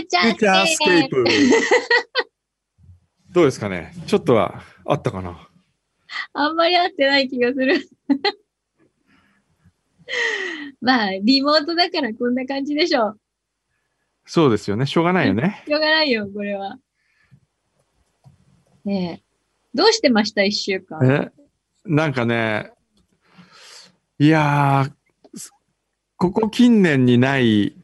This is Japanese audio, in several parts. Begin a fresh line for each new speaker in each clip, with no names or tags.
ューチャー
フューチャース
スケープ。
どうですかね？ちょっとはあったかな？
あんまり合ってない気がする。まあ、リモートだからこんな感じでしょう。
そうですよね。しょうがないよね。
しょうがないよ、これは。ねえ。どうしてました？一週間。
え？なんかね、いやー、すここ近年にない、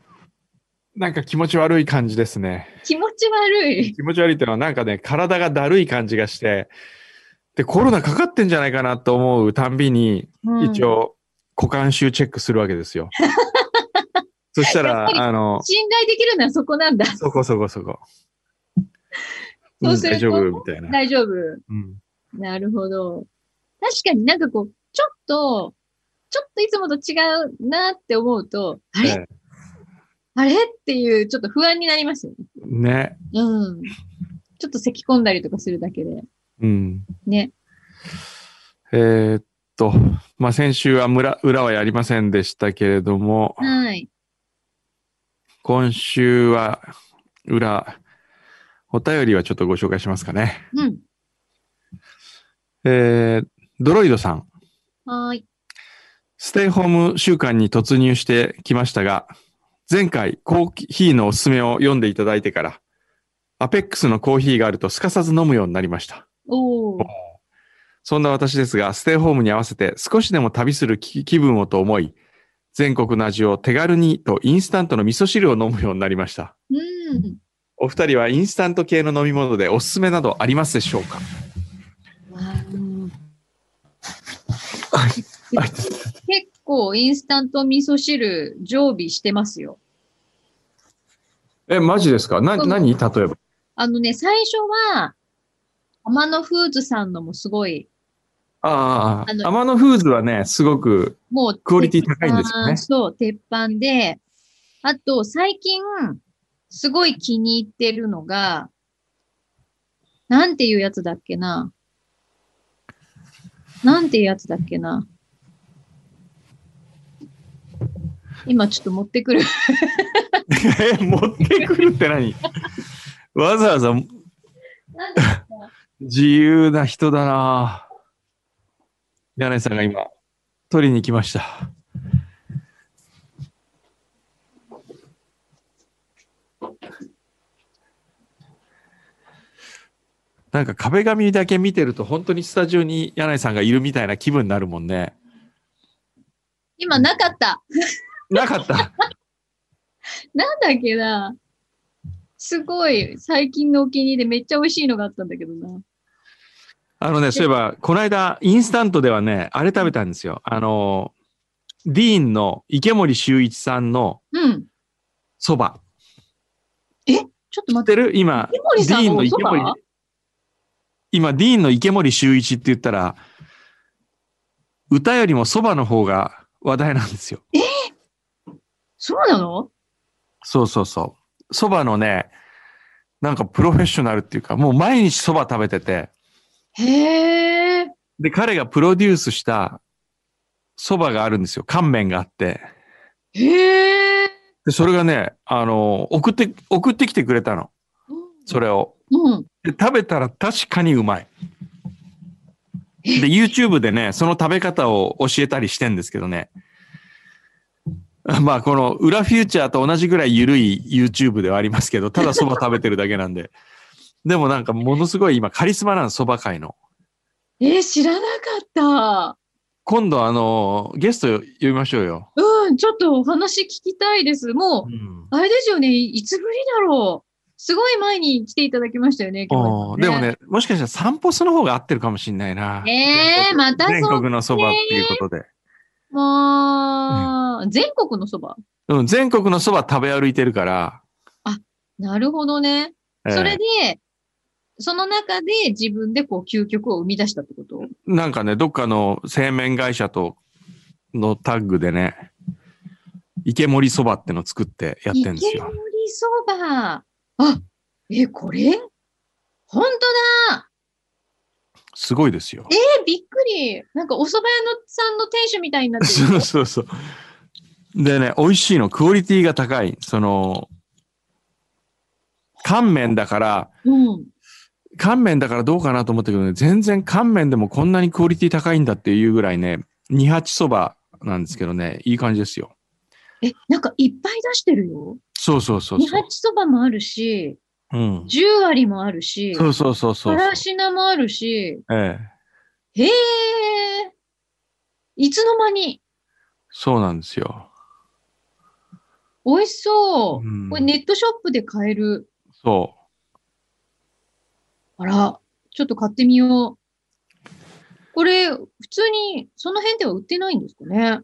なんか気持ち悪い感じですね。
気持ち悪い。
気持ち悪いっていうのはなんかね、体がだるい感じがして、で、コロナかかってんじゃないかなと思うたんびに、
うん
一応、股間臭チェックするわけですよ。そしたら、あの、
信頼できるのはそこなんだ。
そこそこそこ。
そうすると
ん大丈夫みたいな。
大丈夫。
うん。
なるほど。確かになんかこう、ちょっと、ちょっといつもと違うなって思うと、あれ、
え
あれ？っていう、ちょっと不安になりますよね。
えね。
うん。ちょっと咳込んだりとかするだけで。
うん。
ね。
えーっと、まあ、先週は村、裏はやりませんでしたけれども、
はい。
今週は裏、お便りはちょっとご紹介しますかね。
うん。
えー、ドロイドさん。
はーい。
ステイホーム週間に突入してきましたが、前回コーヒーのおすすめを読んでいただいてから、アペックスのコーヒーがあるとすかさず飲むようになりました。そんな私ですが、ステイホームに合わせて少しでも旅する気気分をと思い、全国の味を手軽にとインスタントの味噌汁を飲むようになりました。
うん。
お二人はインスタント系の飲み物でおすすめなどありますでしょうか？
構インスタント味噌汁常備してますよ。
え、マジですか？な、
うん
何？例えば。
あのね、最初は、天野フーズさんのもすごい、
ああ、
あの
アマノフーズはね、すごく、
もう、
クオリティ高いんですよね
そう、鉄板で、あと、最近、すごい気に入ってるのが、なんていうやつだっけな？なんていうやつだっけな？今ちょっと持ってくる。
え、持ってくるって何？わざわざ自由な人だな柳井さんが今、取りに来ました。なんか壁紙だけ見てると本当にスタジオに柳井さんがいるみたいな気分になるもんね。
今なかった。
なかった。
なんだっけな。すごい、最近のお気に入りでめっちゃ美味しいのがあったんだけどな。
あのね、そういえば、この間、インスタントではね、あれ食べたんですよ。あの、ディーンの池森修一さんの
うん。
そば。
ちょっと待って。
てる？今、
池森さんのお蕎麦
今、ディーンの池森修一って言ったら、歌よりもそばの方が話題なんですよ。
そうなの？
そうそうそう。そばのね、なんかプロフェッショナルっていうか、もう毎日そば食べてて、
へえ。
で、彼がプロデュースしたそばがあるんですよ。乾麺があって。
へえ。
で、それがね、あの、送って、送ってきてくれたの。それを。
うん。
で、食べたら確かにうまい。で、YouTube でね、その食べ方を教えたりしてんですけどね。まあ、この裏フューチャーと同じぐらい緩い YouTube ではありますけど、ただそば食べてるだけなんで。でもなんかものすごい今カリスマなんです、そば界の。
えー、知らなかった。
今度あの、ゲスト呼びましょうよ。
うん、ちょっとお話聞きたいです。も
うん
う、あれですよね。いつぶりだろう。すごい前に来ていただきましたよね、今日、
あーでも。ね、もしかしたら散歩その方が合ってるかもしれないな。
えー、また
全
そう。
国のそばっていうことで。
もう、全国のそば？
うん、全国のそば食べ歩いてるから。
なるほどね。
えー
それで、その中で自分でこう究極を生み出したってこと？
なんかね、どっかの製麺会社とのタッグでね、池森そばっての作ってやってんですよ。
池森そば。あ、え、これ？本当だ
すごいですよ。
え、びっくりなんかお蕎麦屋のさんの店主みたいになってる
そう
よ。
そうそう。でね、美味しいの、クオリティが高い。その、乾麺だから、
うん。
乾麺だからどうかなと思ったけどね、全然乾麺でもこんなにクオリティ高いんだっていうぐらいね、二八そばなんですけどね、いい感じですよ。
え、なんかいっぱい出してるよ。
そうそうそう
二
そう。
八そばもあるし、
うん。
十割もあるし、
そうそうそうそう。
からしなもあるし、
ええ。
へえ、いつの間に、
そうなんですよ。
美味しそう。
うん
これネットショップで買える。
そ
あら、ちょっと買ってみよう。これ、普通に、その辺では売ってないんですかね？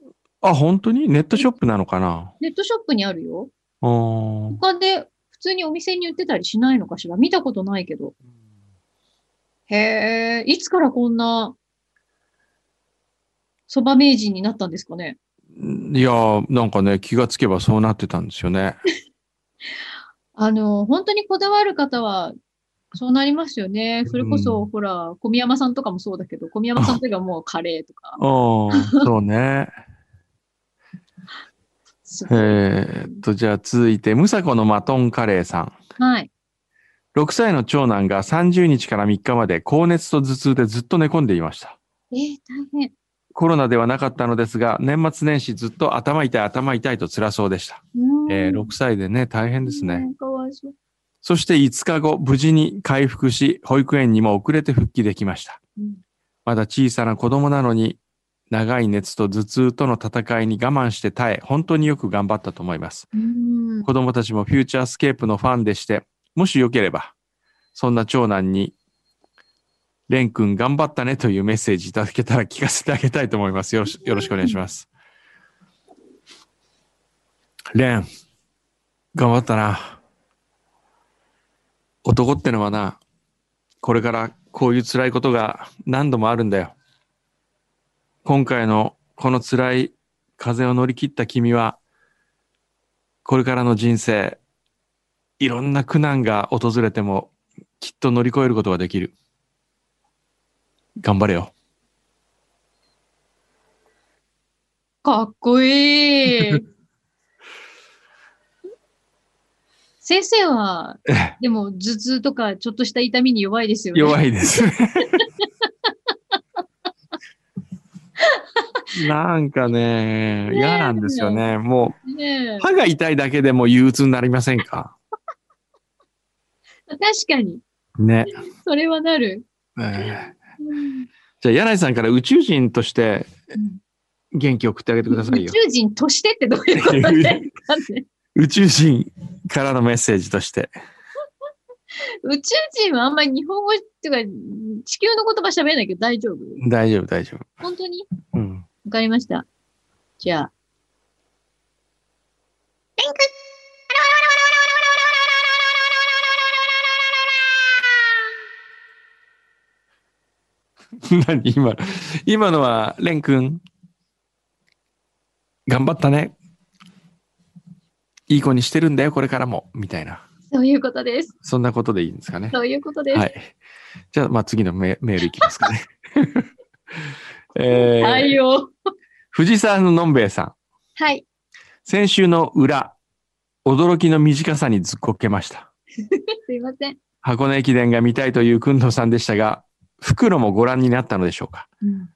う。あ、本当に？ネットショップなのかな？
ネットショップにあるよ。他で、普通にお店に売ってたりしないのかしら？見たことないけど。へえ、いつからこんな、蕎麦名人になったんですかね？
いやー、なんかね、気がつけばそうなってたんですよね。
あの、本当にこだわる方は、そうなりますよね。それこそ、
うん
ほら、小宮山さんとかもそうだけど、小宮山さんとかもうカレーとか。
うん、そうね。えーっと、じゃあ続いて、ムサコのマトンカレーさん。
はい。
6歳の長男が30日から3日まで高熱と頭痛でずっと寝込んでいました。
えー、大変。
コロナではなかったのですが、年末年始ずっと頭痛い頭痛いと辛そうでした。
うん
えー6歳でね、大変ですね。
うんかわいそう。
そして5日後、無事に回復し、保育園にも遅れて復帰できました。
うん
まだ小さな子供なのに、長い熱と頭痛との戦いに我慢して耐え、本当によく頑張ったと思います。
うん
子供たちもフューチャースケープのファンでして、もしよければ、そんな長男に、レン君頑張ったねというメッセージいただけたら聞かせてあげたいと思います。よろしよろしくお願いします。レン、頑張ったな。男ってのはな、これからこういう辛いことが何度もあるんだよ。今回のこの辛い風を乗り切った君は、これからの人生、いろんな苦難が訪れても、きっと乗り越えることができる。頑張れよ。
かっこいい。先生は、でも頭痛とかちょっとした痛みに弱いですよね。
弱いです。なんかね、嫌なんですよね。もう、歯が痛いだけでも憂鬱になりませんか？
確かに。
ね。
それはなる。
えー
うん
じゃあ、柳井さんから宇宙人として
うん
元気を送ってあげてくださいよ。
宇宙人としてってどういうこと
宇宙人からのメッセージとして。
宇宙人はあんまり日本語っていうか、地球の言葉喋れないけど大丈夫？
大丈夫、大丈夫。
本当に？
うん。
わかりました。じゃあ。
何？今、今のは、レン君、頑張ったね。いい子にしてるんだよ、これからも。みたいな。
そういうことです。
そんなことでいいんですかね。
そういうことです。
はい。じゃあ、まあ、次のメメールいきますかね。えー
はいよ。
藤沢ののんべえさん。
はい。
先週の裏、驚きの短さにずっこけました。
すいません。
箱根駅伝が見たいというくんどさんでしたが、袋もご覧になったのでしょうか
うん。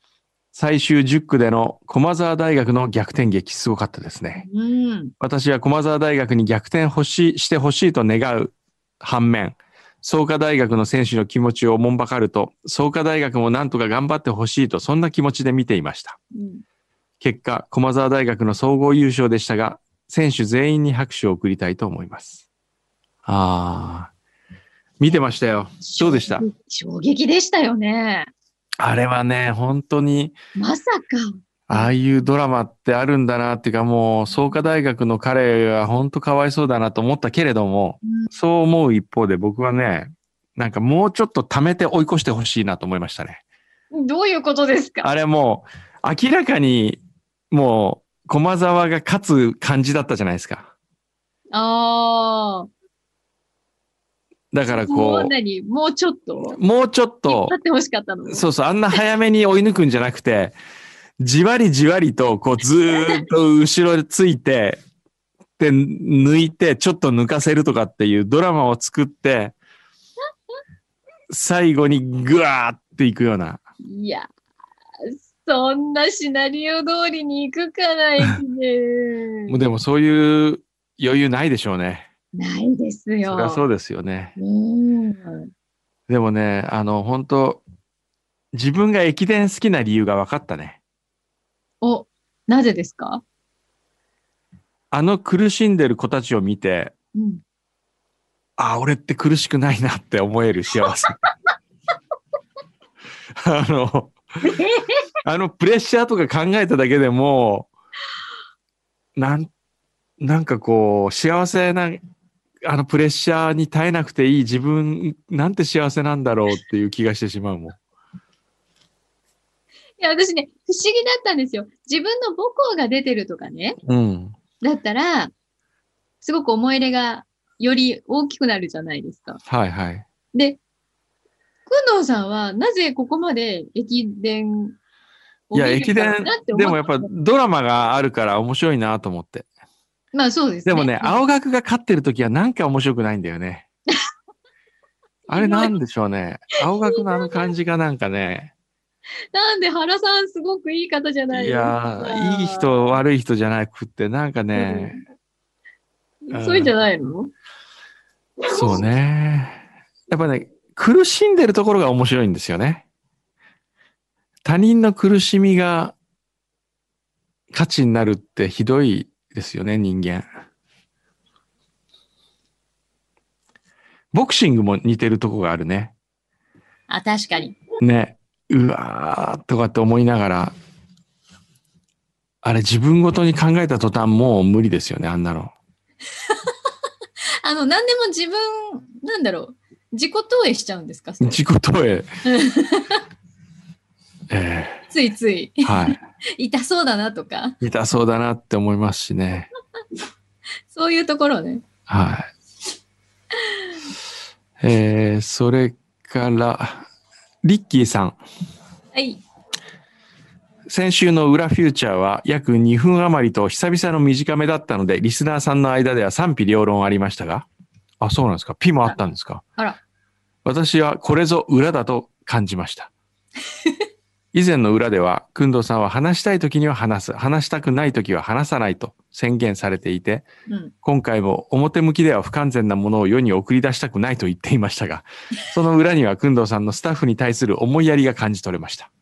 最終10区での駒沢大学の逆転劇すごかったですね。
うん。
私は駒沢大学に逆転欲しいしてほしいと願う反面、創価大学の選手の気持ちをおもんばかると、創価大学もなんとか頑張ってほしいと、そんな気持ちで見ていました。
うん
結果、駒沢大学の総合優勝でしたが、選手全員に拍手を送りたいと思います。ああ、見てましたよ。どうでした？
衝撃でしたよね。
あれはね、本当に、
まさか。
ああいうドラマってあるんだなっていうかもう、創価大学の彼は本当かわいそうだなと思ったけれども、
うん
そう思う一方で僕はね、なんかもうちょっと貯めて追い越してほしいなと思いましたね。
どういうことですか？
あれもう、明らかにもう、駒沢が勝つ感じだったじゃないですか。
ああ。
だから
も
こ
う何？もうちょっと？
う、もうちょっと
引ってほしかったの？
そうそう、あんな早めに追い抜くんじゃなくて、じわりじわりと、こう、ずーっと後ろでついて、って抜いて、ちょっと抜かせるとかっていうドラマを作って、最後にグワーっていくような。
いや、そんなシナリオ通りに行くかな、駅で。
もうでもそういう余裕ないでしょうね。
ないですよ。
そりゃそうですよね。
うん。
でもね、あの、本当自分が駅伝好きな理由が分かったね。
お、なぜですか？
あの苦しんでる子たちを見て、
うん。
あ、俺って苦しくないなって思える幸せ。あの、あのプレッシャーとか考えただけでも、なん、なんかこう、幸せな、あのプレッシャーに耐えなくていい自分、なんて幸せなんだろうっていう気がしてしまうもん。
いや、私ね、不思議だったんですよ。自分の母校が出てるとかね。
うん。
だったら、すごく思い入れがより大きくなるじゃないですか。
はいはい。
で、くんどうさんはなぜここまで駅伝を
いや、駅伝でもやっぱ
た
ドラマがあるから面白いなと思って。
まあそうですね。
でもね、青学が勝ってる時はなんか面白くないんだよね。あれなんでしょうね。青学のあの感じがなんかね、
なんで原さんすごくいい方じゃない
い
ですか。
やー、いい人、悪い人じゃなくって、なんかね、
うんそういうんじゃないの？
そうね。やっぱね、苦しんでるところが面白いんですよね。他人の苦しみが価値になるってひどいですよね、人間。ボクシングも似てるとこがあるね。
あ、確かに。
ね、うわーとかって思いながら、あれ自分ごとに考えた途端もう無理ですよね、あんなの。
あの、何でも自分、なんだろう、自己投影しちゃうんですか
自己投影。え
ついつい、
えはい。
痛そうだなとか、
痛そうだなって思いますしね。
そういうところね。
はい。えー、それから、リッキーさん。
はい。
先週の裏フューチャーは約2分余りと久々の短めだったので、リスナーさんの間では賛否両論ありましたが。あ、そうなんですか。ピもあったんですか。
あら。
私はこれぞ裏だと感じました。以前の裏では、くんどうさんは話したい時には話す、話したくない時は話さないと宣言されていて、
うん。
今回も表向きでは不完全なものを世に送り出したくないと言っていましたが、その裏にはくんどうさんのスタッフに対する思いやりが感じ取れました。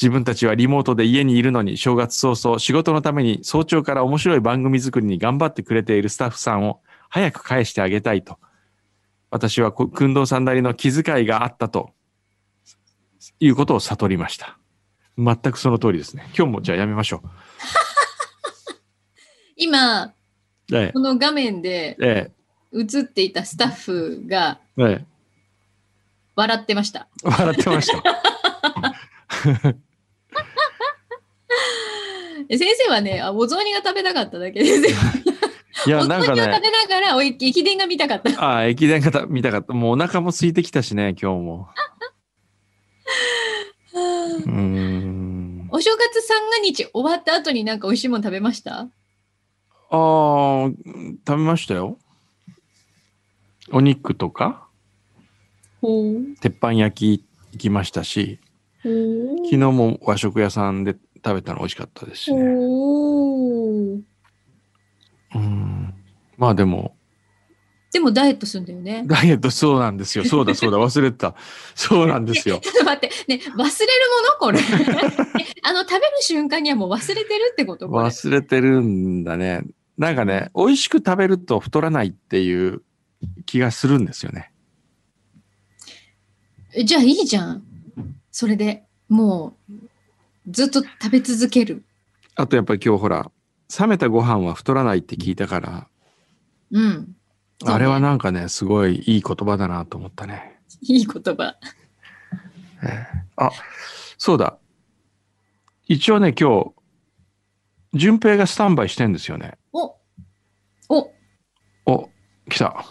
自分たちはリモートで家にいるのに正月早々仕事のために早朝から面白い番組作りに頑張ってくれているスタッフさんを早く返してあげたいと。私はこくんどうさんなりの気遣いがあったということを悟りました。全くその通りですね。今日もじゃあやめましょ
今、
う。え
この画面で
え、え
映っていたスタッフが
え、ええ。
笑ってました。
笑ってました。
え 先生はね、あお雑煮が食べたかっただけですよ。
いや、
お雑煮を
なんかね、
食べながら、駅伝が見たかった。
ああ、駅伝方見たかった。もうお腹も空いてきたしね、今日も。うーん。
お正月三が日終わった後になんか美味しいもの食べました？
ああ、食べましたよ。お肉とか、
ほう。
鉄板焼き行きましたし、
ほう。
昨日も和食屋さんで食べたの美味しかったですしね。
ほう。
うん。まあでも、
でもダイエットするんだよね。
ダイエットそうなんですよ。そうだそうだ、忘れてた。そうなんですよ。
ちょっと待って、ね、忘れるもの？これ。え あの、食べる瞬間にはもう忘れてるってこと？
忘れてるんだね。なんかね、美味しく食べると太らないっていう気がするんですよね。
えじゃあいいじゃん。それでもう、ずっと食べ続ける。
あとやっぱり今日ほら、冷めたご飯は太らないって聞いたから、
うん。
あれはなんかね、すごいいい言葉だなと思ったね。
いい言葉。
あ、そうだ。一応ね、今日、順平がスタンバイしてんですよね。
おお
お、来た。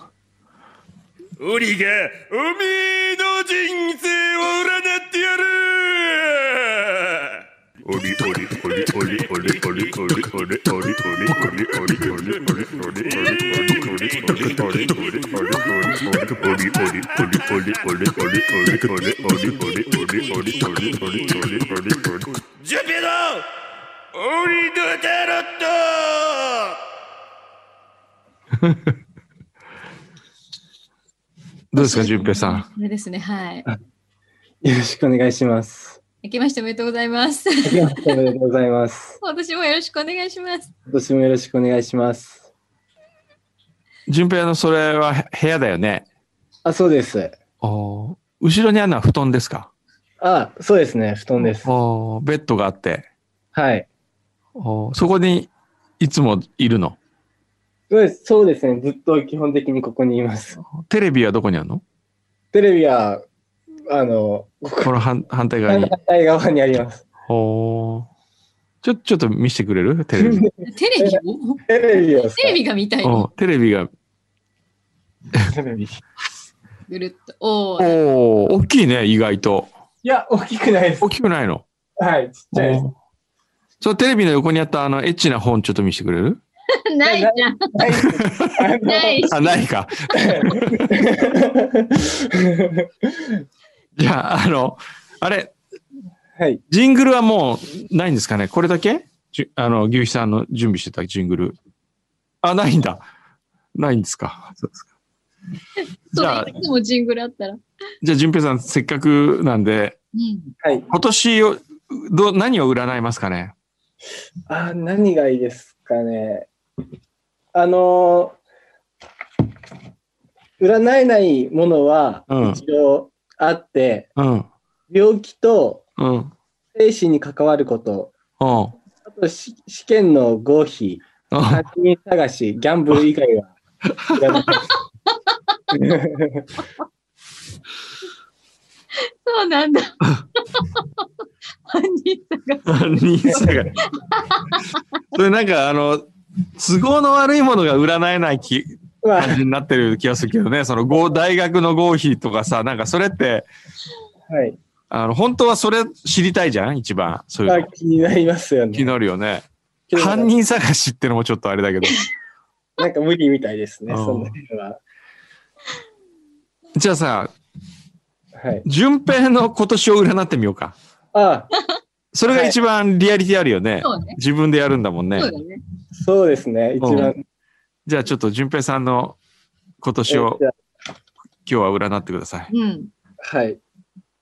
俺がおめえの人生を占ってやるジュピのオリドテロット
どうですか、淳平さん？
これですね、はい。
よろしくお願いします。
明けましておめでとうございます。
明けましておめでとうございます。
私もよろしくお願いします。
今年もよろしくお願いします。
淳平のそれは部屋だよね。
あ、そうです。
おー後ろにあるのは布団ですか？
あ、そうですね。布団です。
おーベッドがあって。
はい。
おーそこにいつもいるの？
そうですそうですね。ずっと基本的にここにいます。
テレビはどこにあるの？
テレビは、あの、ここ
この反反対側
反
に。
対側にあります。
おーちょ、ちょっと見せてくれる？テレビ。
テレビを？
テレビを
テレビが見たい
テレビが、
ぐるっと。お
お
ー
ー大きいね、意外と。
や、大きくないです
大。きくないの？
はい、ちっちゃいです
そう、テレビの横にあったあの、エッチな本ちょっと見せてくれる？
ないじゃん。
ない。あの
ないし。
あ、ないか。じゃあ、あの、あれ、
はい。
ジングルはもうないんですかね？これだけ？じゅあの、牛肥さんの準備してたジングル。あ、ないんだ。ないんですか？そうですか。じゃあ
いつもジングルあったら。
じゃあ、淳平さん、せっかくなんで、
うん。
はい。
今年を、どう、何を占いますかね？
あ、何がいいですかね。あの占えないものは
うん
一応あって、
うん。
病気と
うん。
精神に関わること、
うん。
あとし試験の合否、
うん
犯人探し、ギャンブル以外は。
そうなんだ。犯人探し。
犯人探し。それなんか、あの、都合の悪いものが占えない気
まあ、
感じになってる気がするけどね、その合大学の合否とかさ、なんかそれって、
はい。
あの、本当はそれ知りたいじゃん？一番。そういう。
気になりますよ
気に
ね。
なるよね。犯人探しってのもちょっとあれだけど。
なんか無理みたいですね、
うん
そんなのは。
じゃあさ、
はい。
順平の今年を占ってみようか。
あ、
それが一番リアリティあるよね。
そうね。
自分でやるんだもんね
そう。だね。
そうですね、一
う
番。
じゃあちょっと順平さんの今年を今日は占ってください。
うん。
はい。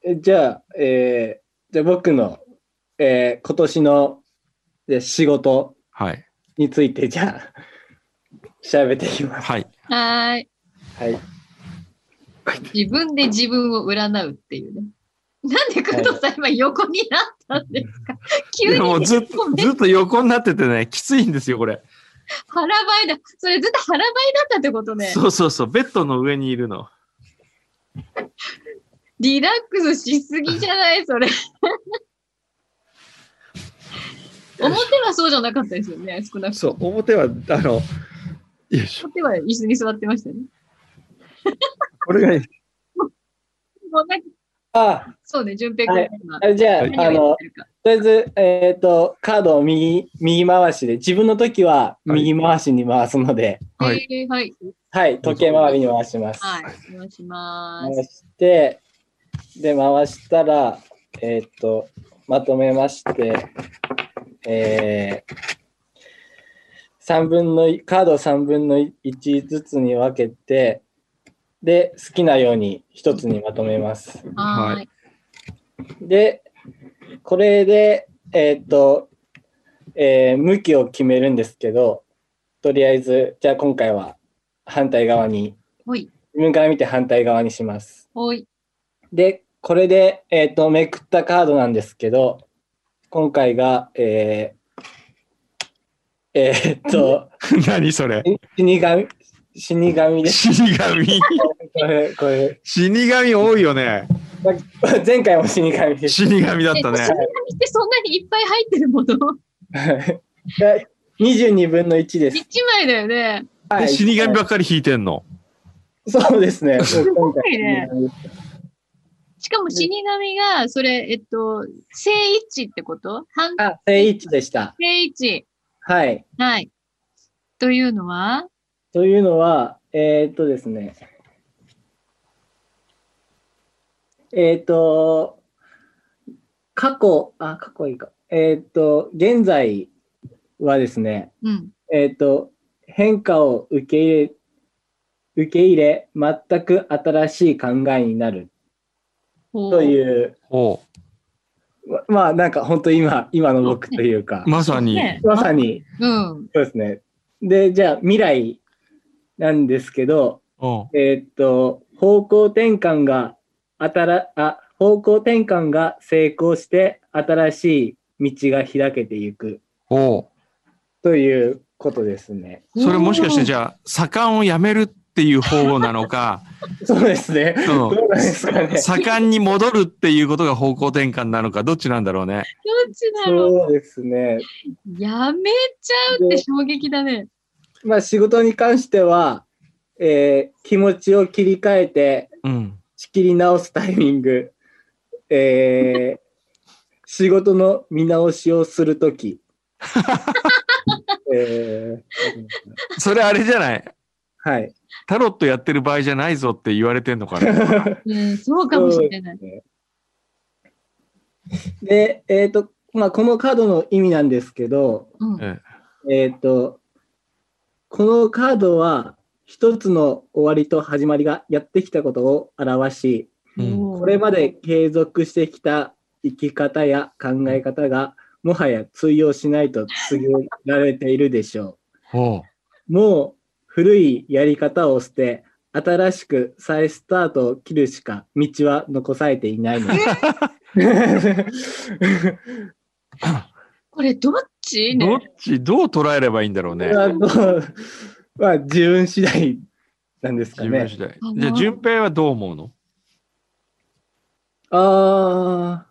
えじゃあ、えーじゃあ僕の、えー今年ので仕事
はい。
について、じゃあ、調べていきます。
はい。
はーい。
はい。
自分で自分を占うっていうね。なんで工藤さん今横になったんですか？急に
もうずっと、ずっと横になっててね、きついんですよ、これ。
腹ばいだ。それずっと腹ばいだったってことね。
そうそうそう、ベッドの上にいるの。
リラックスしすぎじゃない？それ。表はそうじゃなかったですよね、少なくとも。
そう、表は、あの。
表は椅子に座ってましたね。
これがいい。
もうなんか
あ、
そうね、順平君今
あじゃあ、
はい
あの。とりあえず、えっ、と、カードを右、右回しで、自分の時は右回しに回すので、
はい。
えーはい。
はい、時計回りに回します。
はい。お願いします。
回して、で、回したら、えっ、と、まとめまして、えー、3分の1、カードを3分の1ずつに分けて、で、好きなように一つにまとめます。
はーい。
で、これで、えっ、と、えー向きを決めるんですけど、とりあえず、じゃあ今回は反対側に。自分から見て反対側にします。で、これで、えっ、と、めくったカードなんですけど、今回が、えー、えーっと、
何それ？
死神、死神です。
死神。
これ、これ、
死神多いよね。
前回も死神です。
死神だった
え死神
ね。
ってそんなにいっぱい入ってるもの？
で22分の1です。
一枚だよね。
はい
で死神ばっかり引いてんの？
そうですね。
すごいね
回
しかも死神が、それ、えっと、正位置ってこと？反
あ、正位置でした。
正位置。
はい。
はい。というのは？
というのは、えーっとですね。えーっと、過去、あ、過去いいか。えーっと、現在はですね、
うん。
えーっと、変化を受け入れ、受け入れ、全く新しい考えになると
う。
いう、
ほ
ままあなんか本当今、今の僕というか
う。、まさに。
ね
まさに、
うん。
そうですね。で、じゃあ未来なんですけど、
お
えーっと、方向転換が、あたら、あ、方向転換が成功して、新しい道が開けていくということですね。
それもしかしてじゃあ、盛んをやめるっていう方なのか、
そうですね。
うん
どうなんですかね。
盛んに戻るっていうことが方向転換なのか、どっちなんだろうね。
どっちだろ
そうですね。
うやめちゃうって衝撃だね。
まあ仕事に関しては、えー気持ちを切り替えて
うん。
仕切り直すタイミング、えー 仕事の見直しをするとき、えー
それあれじゃない？
はい。
タロットやってる場合じゃないぞって言われてんのかな。
うん、そうかもしれない。
で、えっ、と、まあ、このカードの意味なんですけど、
うん。
え
えっ、と、このカードは、一つの終わりと始まりがやってきたことを表し、
うん
これまで継続してきた生き方や考え方が、もはや通用しないと告げられているでしょ
ほ
う。もう古いやり方を捨て、新しく再スタートを切るしか道は残されていないので。
これどっち？
う。どっ
ね。
ち、どう捉えればいいんだろうね。
あの まあ、自分次第なんですかね。
自分次第。じゃあ、順平はどう思うの？
ああ、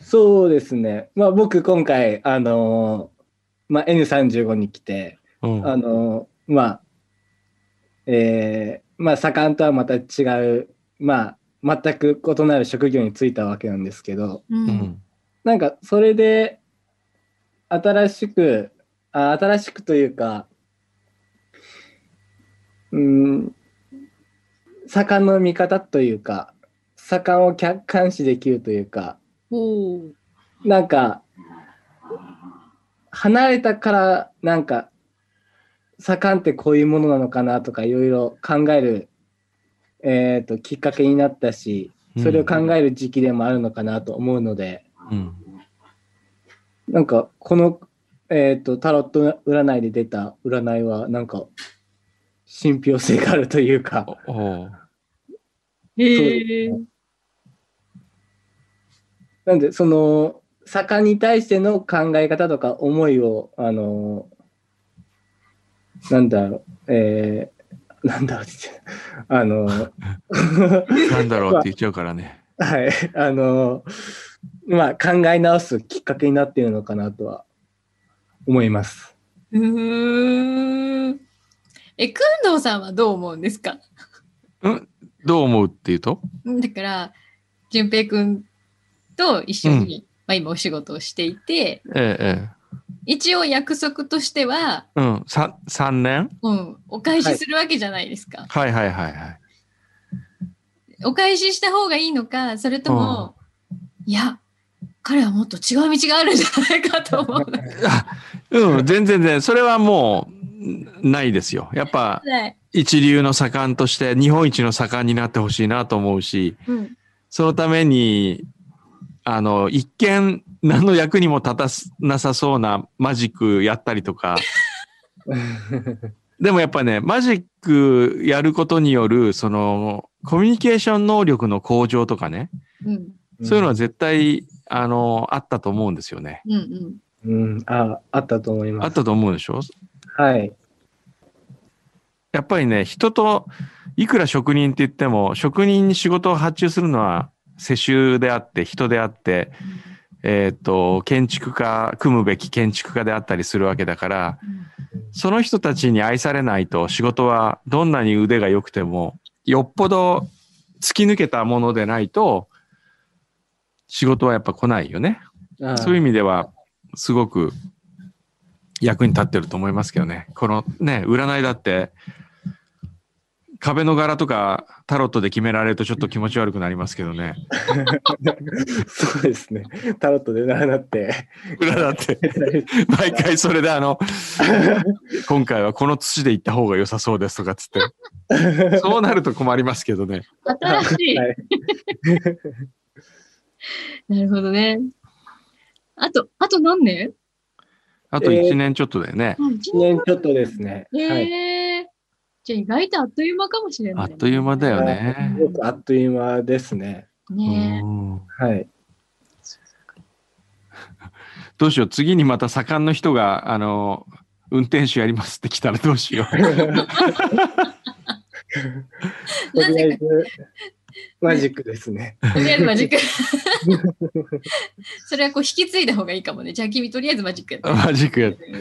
そうですね。まあ、僕、今回、あのーまあ、N35 に来て、
うん。
あのーまあ、えーまあ、盛んとはまた違う、まあ、全く異なる職業に就いたわけなんですけど、
う。
うんん。
なんか、それで、新しく、あ新しくというか、うん、盛んの見方というか、盛んを客観視できるというか、なんか、離れたから、なんか、盛んってこういうものなのかなとか、いろいろ考える、えっ、と、きっかけになったし、それを考える時期でもあるのかなと思うので、
うん。
なんか、この、えっ、と、タロット占いで出た占いは、なんか、信憑性があるというか、
へえ。
なんで、その、盛んに対しての考え方とか思いを、あの、なんだろう、えー、なんだろうって言って、あの、
なんだろうって言っちゃうからね。
はい、あの、まあ、考え直すきっかけになっているのかなとは思います。
うーん。え、くんどうさんはどう思うんですか？
どう思うっていうと？
だから、淳平くんと一緒に、まあ、今お仕事をしていて、
ええ、え
一応約束としては、
え。うん。さ、三年？
うん、お返しするわけじゃないですか。
はいはいはいはい。
お返しした方がいいのか、それとも、いや、彼はもっと違う道があるんじゃないかと思う。
あ うん、全然全然。それはもう、ないですよ。やっぱ、
はい。
一流の盛んとして、日本一の盛んになってほしいなと思うし、
うん。
そのために、あの、一見、何の役にも立たすなさそうなマジックやったりとか、でもやっぱね、マジックやることによる、その、コミュニケーション能力の向上とかね、
うん。
そういうのは絶対、あの、あったと思うんですよね。
うん。うん。
うん、あ、あったと思います。
あったと思うでしょ？
はい。
やっぱりね、人と、いくら職人って言っても、職人に仕事を発注するのは世襲であって、人であって、えっ、と、建築家、組むべき建築家であったりするわけだから、その人たちに愛されないと仕事はどんなに腕が良くても、よっぽど突き抜けたものでないと、仕事はやっぱ来ないよね。そういう意味では、すごく役に立ってると思いますけどね。このね、占いだって、壁の柄とかタロットで決められるとちょっと気持ち悪くなりますけどね。
そうですね。タロットで占って。
占って、毎回それであの、今回はこの土で行った方が良さそうですとかっつって。そうなると困りますけどね。
新しい。
はい
なるほどね。あと、あと何年？
あと1年ちょっとだよね。
あ一
1年ちょっとですね。
え
はい。
えじゃあ意外とあっという間かもしれない。
あっという間だよね。
すごくあっという間ですね。
ね
うん
はい。
どうしよう。次にまた盛んの人が、あの、運転手やりますって来たらどうしよう。
とりあえず、マジックですね。
とりあえずマジック。それはこう引き継いだ方がいいかもね。じゃあ君とりあえずマジックやって。
マジックやって。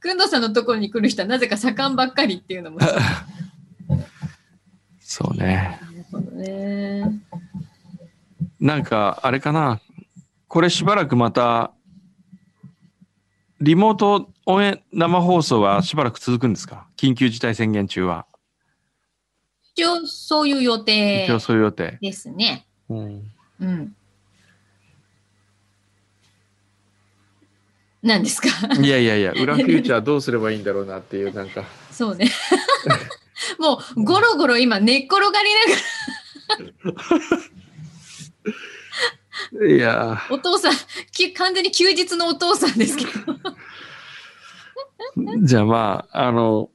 くんどさんのところに来る人はなぜか盛んばっかりっていうのも。なる
そうね。
ほどね。
なんか、あれかな。これしばらくまた、リモート応援生放送はしばらく続くんですか？緊急事態宣言中は。
一応そういう予定
一応そういう予定。
ですね。
うん
うん。何ですか？
いやいやいや、裏フューチャーどうすればいいんだろうなっていう、なんか。
そうね。もうゴロゴロ今寝っ転がりながら
いや
お父さん、き完全に休日のお父さんですけど。
ー じゃあまあ、あの、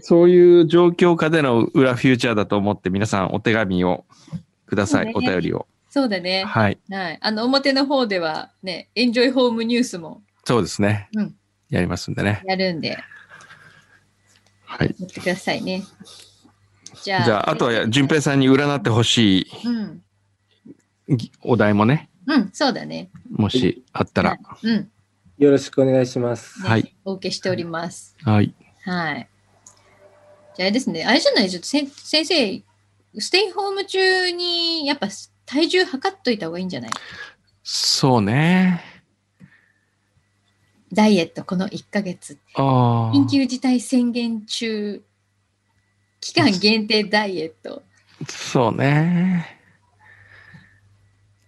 そういう状況下での裏フューチャーだと思って皆さんお手紙をください、
ね
お便りを。
そうだね。
はい。
はい。あの、表の方ではね、エンジョイホームニュースも
そうですね。
うん
やりますんでね。
やるんで、
はい。
やってくださいね。じゃあ、
じゃあ、あとは、淳平さんに占ってほし
うん。
お題もね、
うん、そうだね。
もしあったら。
うん。
よろしくお願いします。
ね
はい。
お受けしております。
はい。
はい。じゃあ、ですね。あれじゃないちょっとせん先生、ステイホーム中に、やっぱ体重測っといた方がいいんじゃない？
そうね。
ダイエット、この1ヶ月。
ああ。
緊急事態宣言中、期間限定ダイエット。
そうね。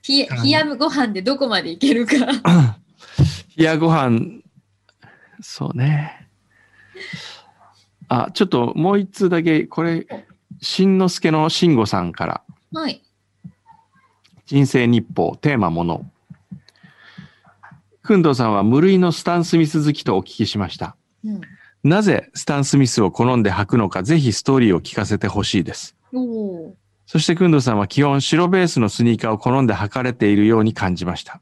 ひ冷やご飯でどこまでいけるか。
冷やご飯、そうね。あ、ちょっともう一通だけ、これ、しんのすけのしんごさんから、
はい。
人生日報、テーマもの。くんどうさんは無類のスタン・スミス好きとお聞きしました。
うん、
なぜスタン・スミスを好んで履くのか、ぜひストーリーを聞かせてほしいです。そして、くんどうさんは基本白ベースのスニーカーを好んで履かれているように感じました。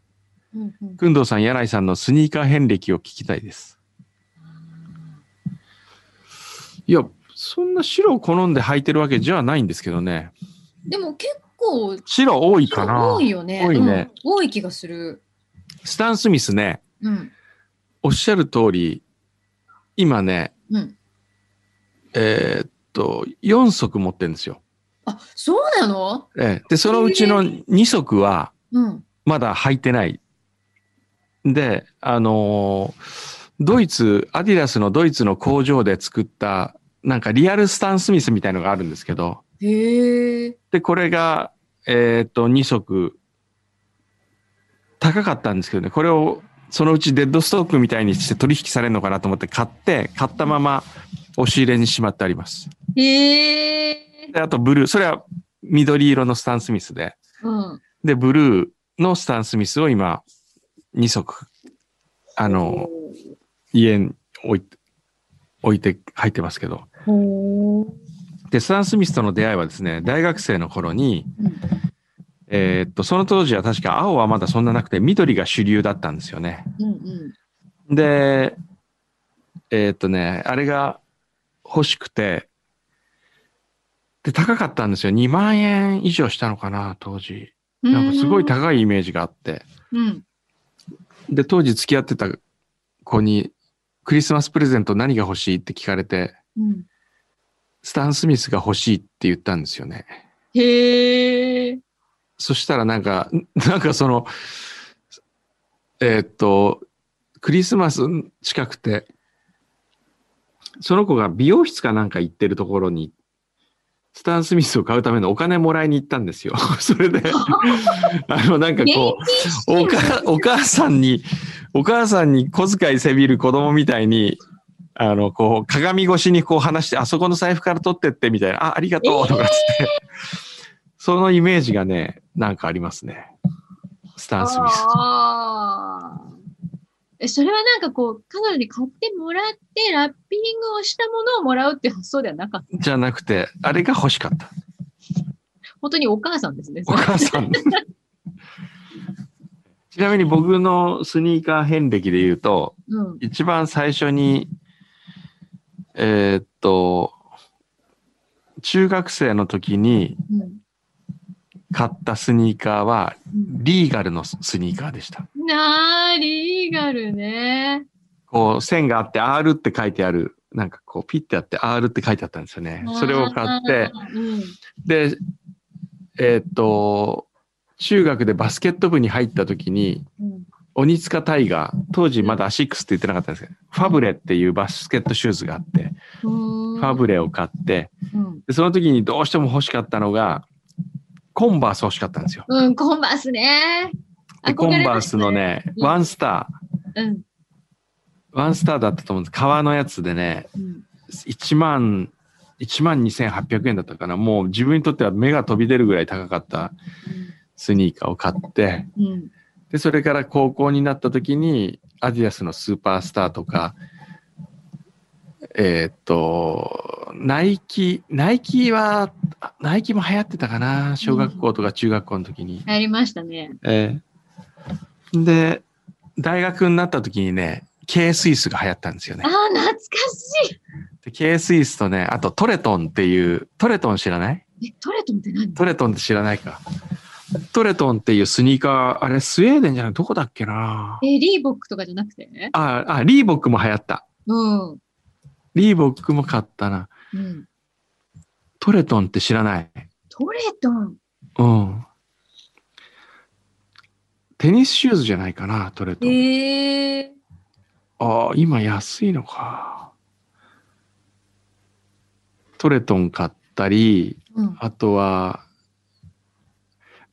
くんどうさん、柳井さんのスニーカー遍歴を聞きたいです。いや、そんな白を好んで履いてるわけじゃないんですけどね。
でも結構
白多いかな。
多いよね。
多いね
うん多い気がする。
スタン・スミスね、
うん。
おっしゃる通り、今ね、
うん。
えーっと、4足持ってるんですよ。
あ、そうなの？
ええで、そのうちの2足は
うん。
まだ履いてない。で、あのードイツ、アディダスのドイツの工場で作った、なんかリアルスタン・スミスみたいのがあるんですけど。で、これが、えーっと、2足、高かったんですけどね、これをそのうちデッドストックみたいにして取引されるのかなと思って買って、買ったまま押し入れにしまってあります。
へえ。
で、あとブルー、それは緑色のスタン・スミスで、
うん。
で、ブルーのスタン・スミスを今、2足、あの、家に置いて、置いて入ってますけど。で、スタン・スミスとの出会いはですね、大学生の頃に、
うん。
えーっと、その当時は確か青はまだそんななくて、緑が主流だったんですよね。
うんうん。
で、えーっとね、あれが欲しくて、で、高かったんですよ。2万円以上したのかな、当時。なんかすごい高いイメージがあって。
うん。
で、当時付き合ってた子に、クリスマスプレゼント何が欲しいって聞かれて、
うん。
スタン・スミスが欲しいって言ったんですよね。
へえ。
そしたらなんか、なんかその、えーっと、クリスマス近くて、その子が美容室かなんか行ってるところに、スタン・スミスを買うためのお金もらいに行ったんですよ。それで、あの、なんかこう、おかお母さんに、お母さんに小遣いせびる子供みたいに、あの、こう、鏡越しにこう話して、あそこの財布から取ってってみたいな、あ、ありがとうとかっつって、そのイメージがね、なんかありますね。スタン・スミス。
それはなんかこう、彼女に買ってもらって、ラッピングをしたものをもらうって発想ではなかった。
じゃなくて、あれが欲しかった。
本当にお母さんですね。
お母さん。ちなみに僕のスニーカー遍歴で言うと、
うん。
一番最初に、えーっと、中学生の時に
うん
買ったスニーカーは、
うん
リーガルのスニーカーでした。
なー、リーガルね。
こう、線があって R って書いてある、なんかこう、ピッてあって R って書いてあったんですよね。それを買って、
うん。
で、えーっと、中学でバスケット部に入った時に、
うん
オニツカタイガー、当時まだアシックスって言ってなかったんですけど、ファブレっていうバスケットシューズがあって、
フ
ファブレを買って、
うん、
でその時にどうしても欲しかったのが、コンバース欲しかったんですよ。
うん、コンバースね。
でコンバースの
ね。
ワンスタ
うん。
ー、ワンスターだったと思うんです。革のやつでね、
うん
1万、1万2800円だったかな。もう自分にとっては目が飛び出るぐらい高かったスニーカーを買って、
うん。
で、それから高校になった時に、アディダスのスーパースターとか、えーっと、ナイキ、ナイキは、あナイキも流行ってたかな小学校とか中学校の時に。
やりましたね。
えーで、大学になった時にね、K スイスが流行ったんですよね
あ。あ、懐かしい。
で K スイスとね、あとトレトンっていう、トレトン知らない？
え、トレトンって何？
トレトンって知らないか。トレトンっていうスニーカー、あれスウェーデンじゃない？どこだっけな？
え、リーボックとかじゃなくて？
あ、あ、リーボックも流行った。
うん。
リーボックも買ったな。
うん。
トレトンって知らない？
トレトン？
うん。テニスシューズじゃないかな、トレトン。
ええ
ああ、今安いのか。トレトン買ったり、
うん。
あとは、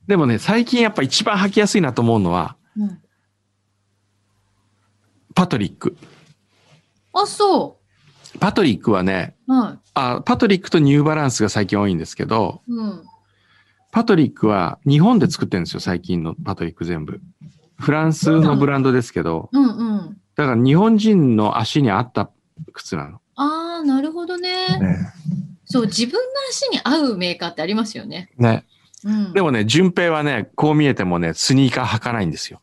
でもね、最近やっぱ一番履きやすいなと思うのは、
うん。
パトリック。
あ、そ
パトリックはね、
う。は
あパトリックとニューバランスが最近多いんですけど、
い。うん。
パトリックは日本で作ってるんですよ、最近のパトリック全部。フランスのブランドですけど、
うんうん。
だから日本人の足に合った靴なの。
ああ、なるほどね。そう、自分の足に合うメーカーってありますよね。
ね。
うん。
でもね、順平はね、こう見えてもね、スニーカー履かないんですよ。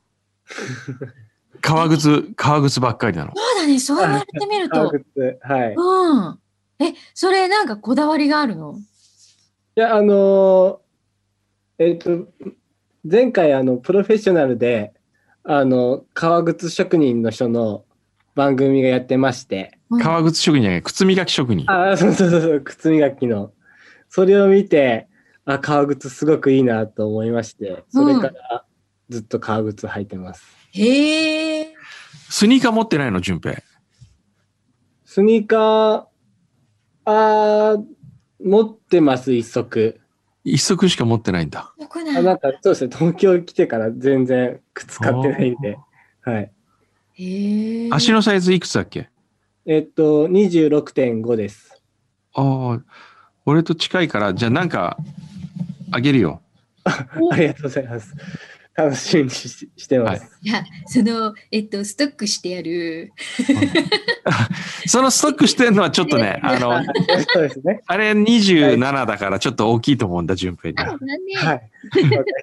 革靴、革靴ばっかりなの。
そうだね、そう言われてみると。
革靴、はい。
うん。え、それなんかこだわりがあるの？
いや、あのーえっ、と、前回、あの、プロフェッショナルで、あの、革靴職人の人の番組がやってまして、
うん
革靴職人じゃない、靴磨き職人。
あ、そうそうそうそう、靴磨きの。それを見て、あ、革靴すごくいいなと思いまして、それからずっと革靴履いてます。
へえ。
スニーカー持ってないの、順平？
スニーカー、あー持ってます、一足。
一足しか持ってないんだ。
あ
な
なんか、そうですね、東京来てから全然靴買ってないんで、はい。
い。へえ。
足のサイズいくつだっけ？
えっと、26.5です。
ああ、俺と近いから、じゃあなんか、あげるよ。
ありがとうございます。楽しみにししてます。
いや、その、えっと、ストックしてある。
そのストックしてるのはちょっとね、あの、
そうですね。
あれ27だからちょっと大きいと思うんだ、順平には。
残念。
はい。わか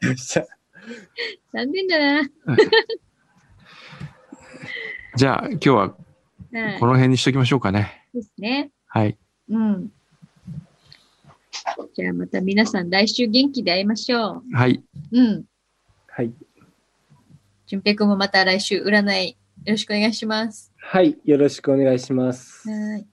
りました。
残念だな。
じゃあ今日は
はい
この辺にしときましょうかね。
ですね。
はい。
うん。じゃあまた皆さん来週元気で会いましょ
はい。
う。うん。
はい。
淳平君もまた来週占いよろしくお願いします。
はい、よろしくお願いします。
はい。